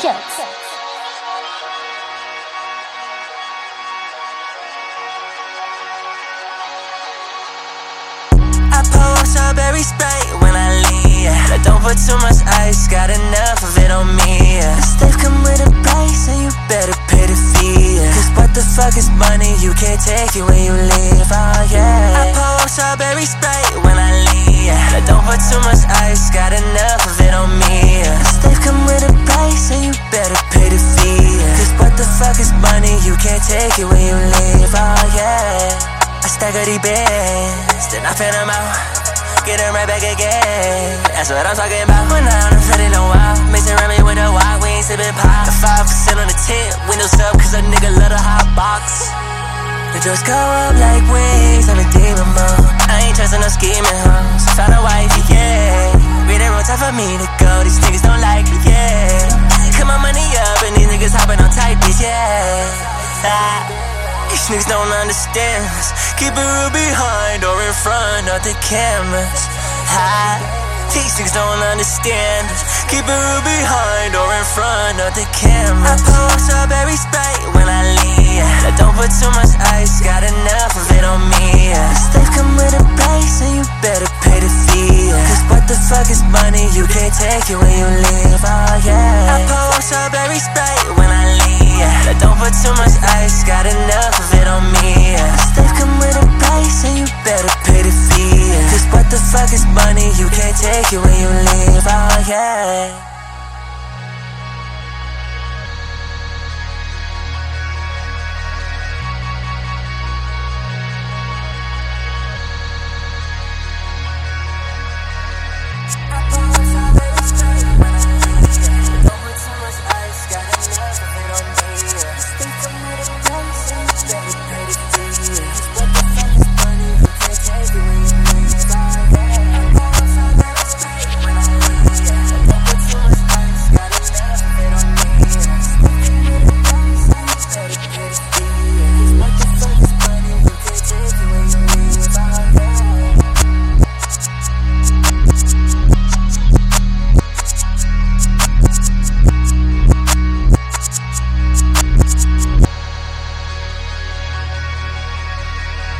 Jokes. I pour strawberry spray when I leave. I don't put too much ice, got enough of it on me. This stuff come with a price, and you better pay the fee. Cause what the fuck is money? You can't take it when you leave. Oh yeah. I pour strawberry spray when I leave. I don't put too much ice, got enough of it better pay the fee. yeah. Cause what the fuck is money? You can't take it when you leave. Oh yeah. I up these bands, then I fan them out. Get them right back again. That's what I'm talking about. When I'm on the no wild. Mixing me with the wild, we ain't sipping pop. The 5% on the tip, windows up, cause a nigga love the hot box. The doors go up like wings, I'm a demon mode. I ain't trusting no scheming hoes. Found a wife, yeah. Niggas on tight, bitch, yeah. Ah. These niggas don't understand us. Keep it real behind or in front of the cameras. Hi. These niggas don't understand us. Keep it real behind or in front of the cameras. I pour strawberry spray when I leave. I don't put too much ice, got enough of it on me. stuff come with a price, and you better pay the fee. Cause what the fuck is money? You can't take it when you leave. Too much ice, got enough of it on me. yeah. Stuff come with a price, and you better pay the fee. yeah. Cause what the fuck is money? You can't take it when you leave. Oh yeah.